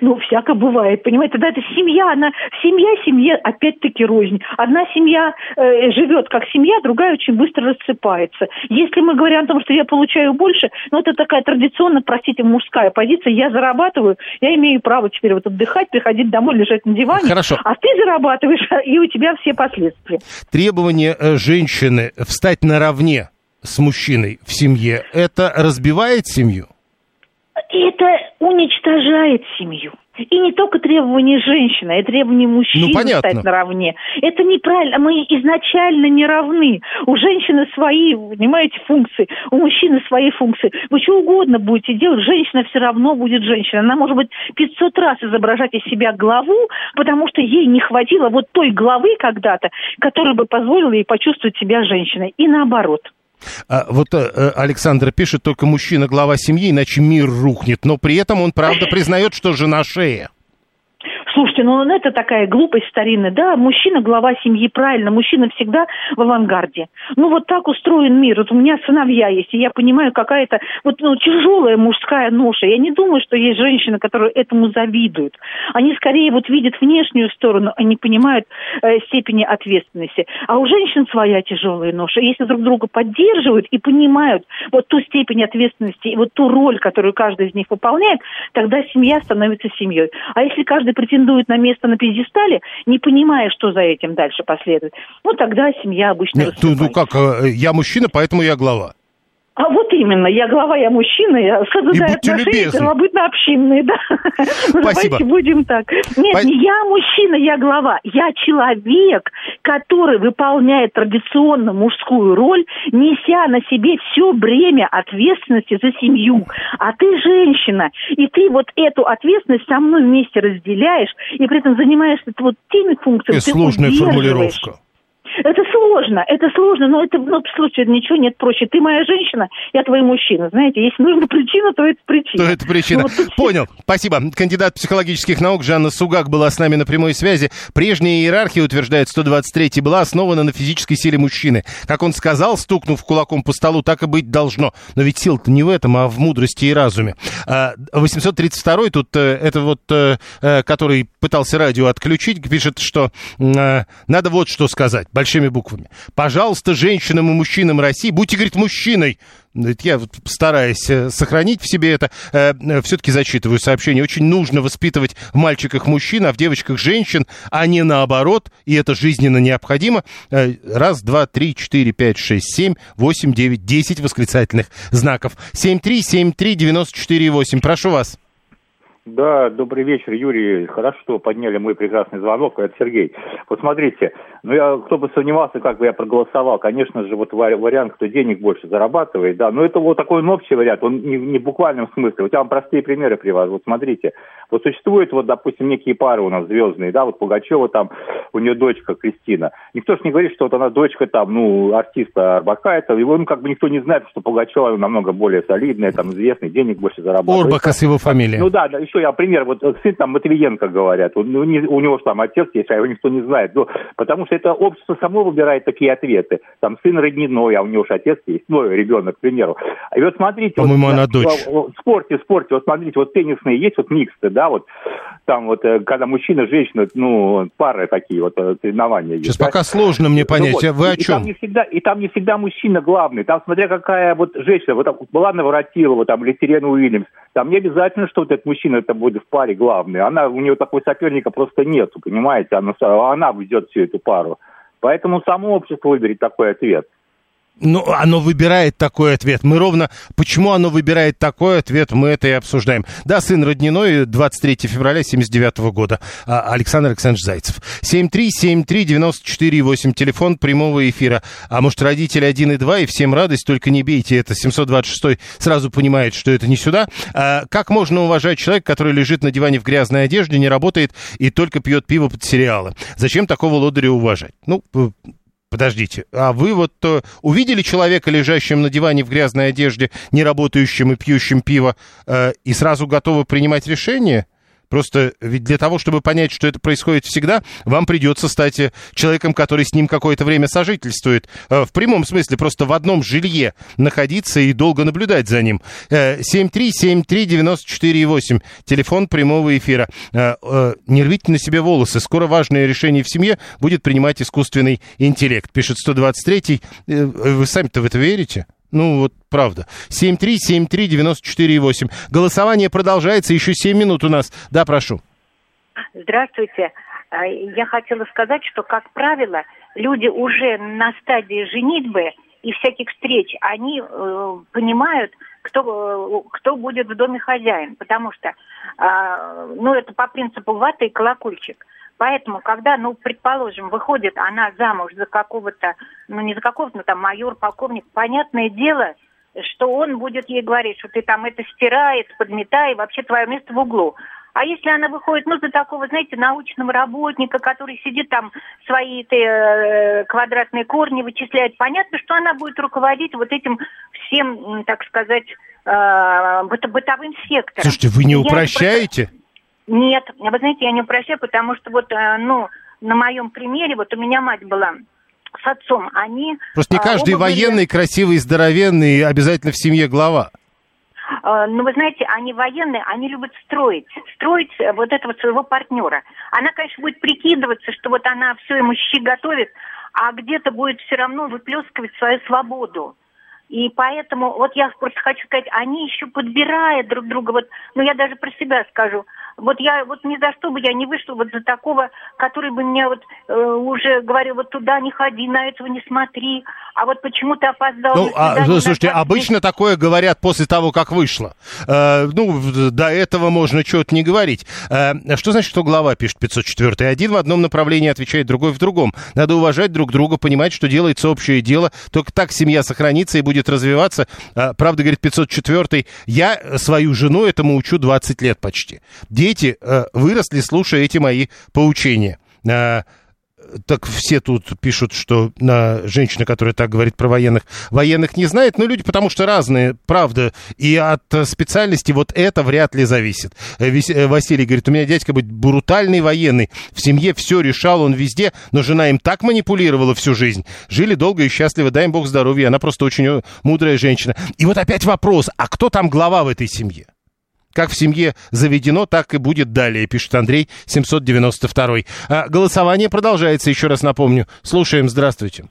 Ну, всяко бывает, понимаете, тогда это семья, она, семья, семья, опять-таки рознь. Одна семья э, живет как семья, другая очень быстро рассыпается. Если мы говорим о том, что я получаю больше, ну, это такая традиционно, простите, мужская позиция, я зарабатываю, я имею право теперь вот отдыхать, приходить домой, лежать на диване, Хорошо. а ты зарабатываешь, и у тебя все последствия. Требование э, женщины встать наравне с мужчиной в семье, это разбивает семью? Это уничтожает семью. И не только требования женщины, а требования мужчины Ну, понятно. стать наравне. Это неправильно. Мы изначально не равны. У женщины свои, понимаете, функции, у мужчины свои функции. Вы что угодно будете делать, женщина все равно будет женщина. Она может быть 500 раз изображать из себя главу, потому что ей не хватило вот той главы когда-то, которая бы позволила ей почувствовать себя женщиной. И наоборот. А, вот э, Александр пишет, только мужчина глава семьи, иначе мир рухнет. Но при этом он, правда, признает, что жена шея. Слушайте, ну это такая глупость старинная. Да, мужчина глава семьи, правильно, мужчина всегда в авангарде. Ну вот так устроен мир. Вот у меня сыновья есть, и я понимаю, какая-то вот ну, тяжелая мужская ноша. Я не думаю, что есть женщины, которые этому завидуют. Они скорее вот видят внешнюю сторону, они понимают э, степени ответственности. А у женщин своя тяжелая ноша. Если друг друга поддерживают и понимают вот ту степень ответственности и вот ту роль, которую каждый из них выполняет, тогда семья становится семьей. А если каждый претендует на место на пьедестале, не понимая, что за этим дальше последует, ну тогда семья обычно Нет, ну, ну как, э, я мужчина, поэтому я глава. А вот именно, я глава, я мужчина, я будьте отношения первобытно-общинные, да. Спасибо. Давайте будем так. Нет, Спа- не я мужчина, я глава. Я человек, который выполняет традиционно мужскую роль, неся на себе все бремя ответственности за семью. А ты женщина, и ты вот эту ответственность со мной вместе разделяешь, и при этом занимаешься вот теми функциями, И ты сложная удерживаешь. формулировка. Это сложно, это сложно, но это, ну, слушай, ничего нет проще. Ты моя женщина, я твой мужчина. Знаете, если нужна причина, то это причина. То это причина. Ну, вот тут Понял. Спасибо. Кандидат психологических наук Жанна Сугак была с нами на прямой связи. Прежняя иерархия, утверждает 123 была основана на физической силе мужчины. Как он сказал, стукнув кулаком по столу, так и быть должно. Но ведь сила-то не в этом, а в мудрости и разуме. А, 832 тут, э, это вот, э, э, который пытался радио отключить, пишет, что надо вот что сказать, большими буквами. Пожалуйста, женщинам и мужчинам России, будьте, говорит, мужчиной, Я вот стараюсь э, сохранить в себе это, э, э, все-таки зачитываю сообщение. Очень нужно воспитывать в мальчиках мужчин, а в девочках женщин, а не наоборот, и это жизненно необходимо. Раз, два, три, четыре, пять, шесть, семь, восемь, девять, десять восклицательных знаков. Семь, три, семь, три, девяносто четыре, восемь. Прошу вас. Да, добрый вечер, Юрий. Хорошо, что подняли мой прекрасный звонок. Это Сергей. Вот смотрите, ну я, кто бы сомневался, как бы я проголосовал, конечно же, вот вариант, кто денег больше зарабатывает, да, но это вот такой ну, общий вариант, он не, не в буквальном смысле. Вот я вам простые примеры привожу. Вот смотрите, вот существуют вот, допустим, некие пары у нас звездные, да, вот Пугачева там, у нее дочка Кристина. Никто же не говорит, что вот она дочка там, ну, артиста Арбакаева, его, ну, как бы никто не знает, что Пугачева намного более солидная, там, известный, денег больше зарабатывает. Орбакас его фамилия. Ну да, да, еще я пример, вот сын там Матвиенко говорят, он, ну, не, у него же там отец есть, а его никто не знает, ну, потому что это общество само выбирает такие ответы. Там сын родниной, а у него же отец есть, ну, ребенок, к примеру. И вот смотрите... По-моему, вот, она дочь. В спорте, в спорте, вот смотрите, вот теннисные есть, вот миксты, да, вот там вот, э, когда мужчина, женщина, ну, пары такие вот э, соревнования есть. Сейчас да? пока сложно мне понять, ну, вот. вы о чем? И там, не всегда, и там не всегда мужчина главный, там смотря какая вот женщина, вот там была Наворотилова, там, или Сирена Уильямс, там не обязательно, что вот этот мужчина это будет в паре главный, она, у нее такой соперника просто нету, понимаете, она, она ведет всю эту пару. Поэтому само общество выберет такой ответ. Ну, оно выбирает такой ответ. Мы ровно... Почему оно выбирает такой ответ, мы это и обсуждаем. Да, сын родниной, 23 февраля 79 года. А, Александр Александрович Зайцев. 7373948, телефон прямого эфира. А может, родители 1 и 2, и всем радость, только не бейте это. 726 сразу понимает, что это не сюда. А, как можно уважать человека, который лежит на диване в грязной одежде, не работает и только пьет пиво под сериалы? Зачем такого лодыря уважать? Ну, Подождите, а вы вот э, увидели человека, лежащим на диване в грязной одежде, не работающим и пьющим пиво, э, и сразу готовы принимать решение? Просто ведь для того, чтобы понять, что это происходит всегда, вам придется стать э, человеком, который с ним какое-то время сожительствует. Э, в прямом смысле, просто в одном жилье находиться и долго наблюдать за ним. 7373948, телефон прямого эфира. Не рвите на себе волосы. Скоро важное решение в семье будет принимать искусственный интеллект. Пишет 123-й. Вы сами-то в это верите? Ну, вот правда. 7373948. Голосование продолжается, еще 7 минут у нас. Да, прошу. Здравствуйте. А, я хотела сказать, что, как правило, люди уже на стадии женитьбы и всяких встреч, они э, понимают, кто, э, кто будет в доме хозяин. Потому что, э, ну, это по принципу ваты и колокольчик. Поэтому, когда, ну, предположим, выходит она замуж за какого-то, ну, не за какого-то, ну, там, майор, полковник, понятное дело, что он будет ей говорить, что ты там это стирай, это подметай, вообще твое место в углу. А если она выходит, ну, за такого, знаете, научного работника, который сидит там, свои э, квадратные корни вычисляет, понятно, что она будет руководить вот этим всем, так сказать, э, бытовым сектором. Слушайте, вы не упрощаете? Нет, вы знаете, я не упрощаю, потому что вот, э, ну, на моем примере, вот у меня мать была с отцом, они... Просто не а, каждый военный, были... красивый, здоровенный, обязательно в семье глава. А, ну, вы знаете, они военные, они любят строить, строить э, вот этого своего партнера. Она, конечно, будет прикидываться, что вот она все ему щи готовит, а где-то будет все равно выплескивать свою свободу. И поэтому, вот я просто хочу сказать, они еще подбирают друг друга. Вот, ну, я даже про себя скажу. Вот я вот ни за что бы я не вышла вот за такого, который бы мне вот э, уже говорил, вот туда не ходи, на этого не смотри, а вот почему ты опоздал. Ну, а, слушайте, на... обычно такое говорят после того, как вышло. Э, ну, до этого можно что-то не говорить. Э, что значит, что глава пишет 504? Один в одном направлении отвечает, другой в другом. Надо уважать друг друга, понимать, что делается общее дело. Только так семья сохранится и будет развиваться. Э, правда, говорит 504, я свою жену этому учу 20 лет почти дети э, выросли, слушая эти мои поучения. Э, так все тут пишут, что на женщина, которая так говорит про военных, военных не знает, но люди потому что разные, правда, и от специальности вот это вряд ли зависит. Э, э, Василий говорит, у меня дядька быть брутальный военный, в семье все решал, он везде, но жена им так манипулировала всю жизнь. Жили долго и счастливо, дай им бог здоровья, она просто очень мудрая женщина. И вот опять вопрос, а кто там глава в этой семье? Как в семье заведено, так и будет далее, пишет Андрей 792. А голосование продолжается, еще раз напомню. Слушаем, здравствуйте.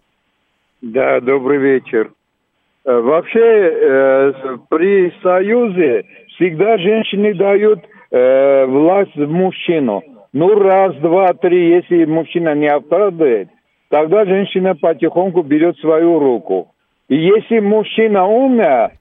Да, добрый вечер. Э, Вообще э, при союзе всегда женщины дают э, власть мужчину. Ну, раз, два, три, если мужчина не оправдывает, тогда женщина потихоньку берет свою руку. И если мужчина умный,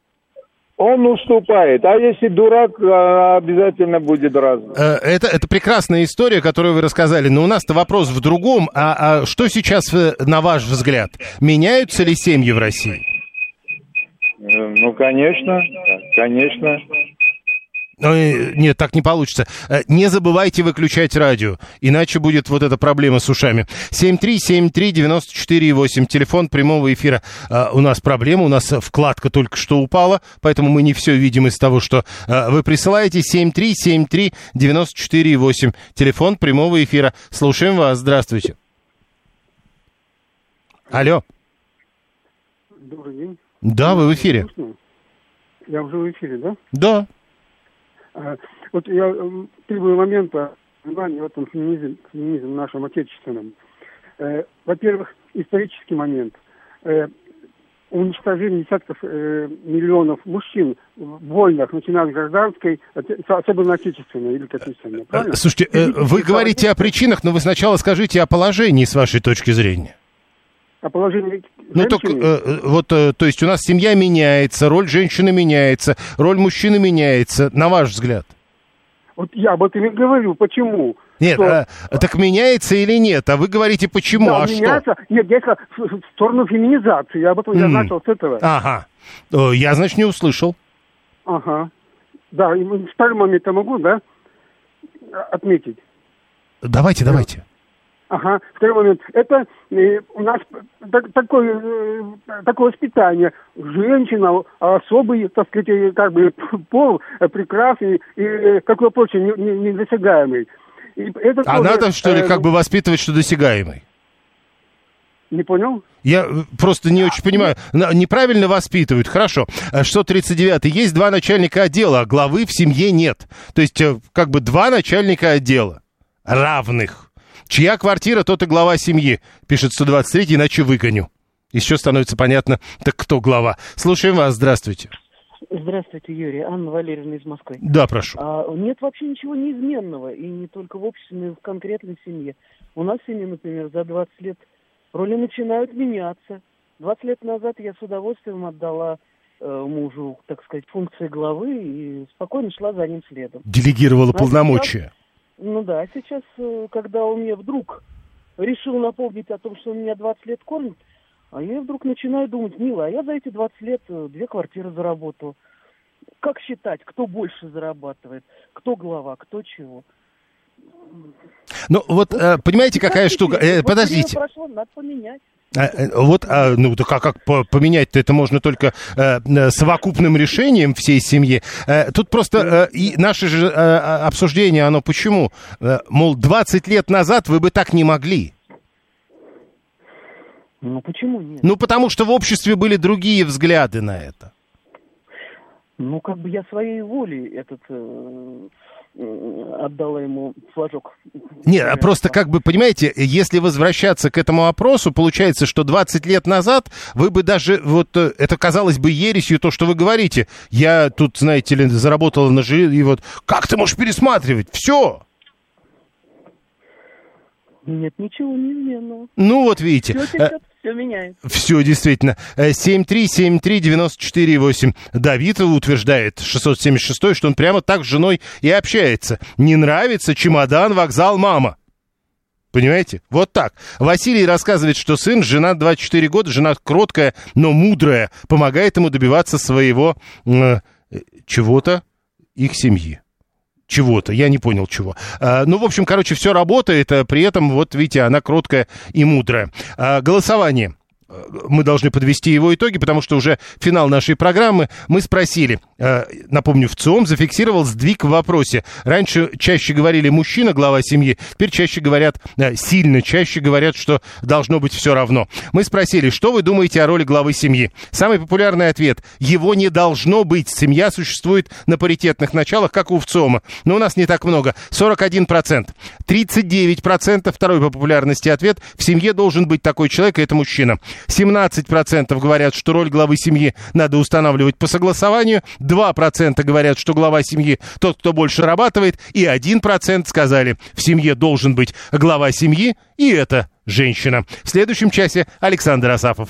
он уступает. А если дурак, а, обязательно будет раз. Э, Это, это прекрасная история, которую вы рассказали, но у нас-то вопрос в другом. А, а что сейчас, э, на ваш взгляд, меняются ли семьи в России? Э, Ну, конечно, конечно. Ой, Нет, так не получится. Э, Не забывайте выключать радио, иначе будет вот эта проблема с ушами. 7373948, телефон прямого эфира. Э, У нас проблема, у нас вкладка только что упала, поэтому мы не все видим из того, что э, вы присылаете. 7373948, телефон прямого эфира. Слушаем вас, здравствуйте. Алло. Добрый день. Да, вы в эфире. Я уже в эфире, да? Да. А, вот я м, требую момента внимания в этом феминизме, феминизме нашем отечественном. Э, во-первых, исторический момент. Э, уничтожение десятков э, миллионов мужчин в войнах, начиная с гражданской, особенно отечественной или отечественной. Правильно? Слушайте, э, вы говорите о причинах, но вы сначала скажите о положении с вашей точки зрения. А положение Ну, так, женщины- э, вот, э, то есть у нас семья меняется, роль женщины меняется, роль мужчины меняется, на ваш взгляд? Вот я об этом и говорю. Почему? Нет, Что- а, так меняется или нет? А вы говорите, почему, Да, а что? меняется. Нет, я сказал, в, в сторону феминизации. Я об этом я М. начал с этого. Ага. Э, Я, значит, не услышал. Ага. Да, и второй момент я могу, да, отметить? Давайте, давайте. Ага, второй момент. Это э, у нас так- такое, э, такое воспитание. Женщина особый, так сказать, э, как бы пол прекрасный и э, какой прочее не- не- недосягаемый. И это А тоже, надо, что ли, э, как бы воспитывать, что досягаемый? Не понял? Я э, просто не очень понимаю. Неправильно воспитывают. Хорошо. А 639 есть два начальника отдела, а главы в семье нет. То есть, как бы два начальника отдела. Равных. Чья квартира, тот и глава семьи, пишет 123, иначе выгоню. Еще становится понятно, так кто глава. Слушаем вас, здравствуйте. Здравствуйте, Юрий. Анна Валерьевна из Москвы. Да, прошу. А, нет вообще ничего неизменного, и не только в обществе, но и в конкретной семье. У нас в семье, например, за 20 лет роли начинают меняться. 20 лет назад я с удовольствием отдала э, мужу, так сказать, функции главы и спокойно шла за ним следом. Делегировала А сейчас- полномочия. Ну да, сейчас, э, когда он мне вдруг решил напомнить о том, что он меня 20 лет кормит, а я вдруг начинаю думать, мило, а я за эти 20 лет э, две квартиры заработал. Как считать, кто больше зарабатывает, кто глава, кто чего? Ну, вот, э, понимаете, какая штука? Подождите. прошло, надо поменять. А, э, Вот, а, ну, так а как по- поменять-то это можно только э, э, совокупным решением всей семьи. Э, Тут просто э, и наше же э, а, обсуждение, оно почему? Э, Мол, 20 лет назад вы бы так не могли. Ну, почему нет? Ну, потому что в обществе были другие взгляды на это. Ну, как бы я своей волей этот э, отдала ему флажок. Нет, а просто как бы, понимаете, если возвращаться к этому опросу, получается, что 20 лет назад вы бы даже, вот э, это казалось бы ересью, то, что вы говорите. Я тут, знаете ли, заработала на жилье, и вот как ты можешь пересматривать? Все. Нет ничего неизменного. Ну, вот видите. Все все меняется. Все, действительно. Э, 7373948. Давид утверждает, 676 что он прямо так с женой и общается. Не нравится чемодан, вокзал, мама. Понимаете? Вот так. Василий рассказывает, что сын, жена 24 года, жена кроткая, но мудрая, помогает ему добиваться своего э, чего-то, их семьи чего-то, я не понял чего. А, ну, в общем, короче, все работает, а при этом, вот видите, она кроткая и мудрая. А, голосование. Мы должны подвести его итоги, потому что уже финал нашей программы. Мы спросили, э, напомню, в ЦИОМ зафиксировал сдвиг в вопросе. Раньше чаще говорили мужчина, глава семьи, теперь чаще говорят, э, сильно чаще говорят, что должно быть все равно. Мы спросили, что вы думаете о роли главы семьи? Самый популярный ответ – его не должно быть. Семья существует на паритетных началах, как у ВЦИОМа. Но у нас не так много. 41%. 39% второй по популярности ответ – в семье должен быть такой человек, и это мужчина. 17% говорят, что роль главы семьи надо устанавливать по согласованию, 2% говорят, что глава семьи тот, кто больше зарабатывает, и 1% сказали, в семье должен быть глава семьи, и это женщина. В следующем часе Александр Асафов.